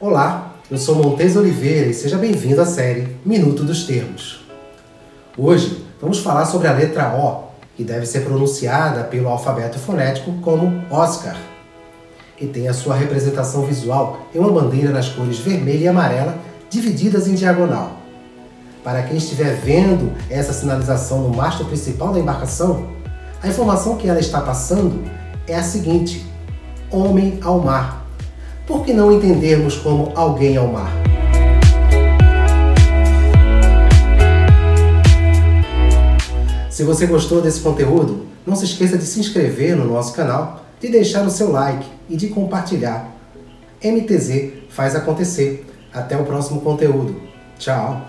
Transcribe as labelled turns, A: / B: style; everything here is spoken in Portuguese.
A: Olá, eu sou Montes Oliveira e seja bem-vindo à série Minuto dos Termos. Hoje vamos falar sobre a letra O, que deve ser pronunciada pelo alfabeto fonético como Oscar, e tem a sua representação visual em uma bandeira nas cores vermelha e amarela divididas em diagonal. Para quem estiver vendo essa sinalização no mastro principal da embarcação, a informação que ela está passando é a seguinte: homem ao mar. Por que não entendermos como alguém ao mar? Se você gostou desse conteúdo, não se esqueça de se inscrever no nosso canal, de deixar o seu like e de compartilhar. MTZ faz acontecer. Até o próximo conteúdo. Tchau!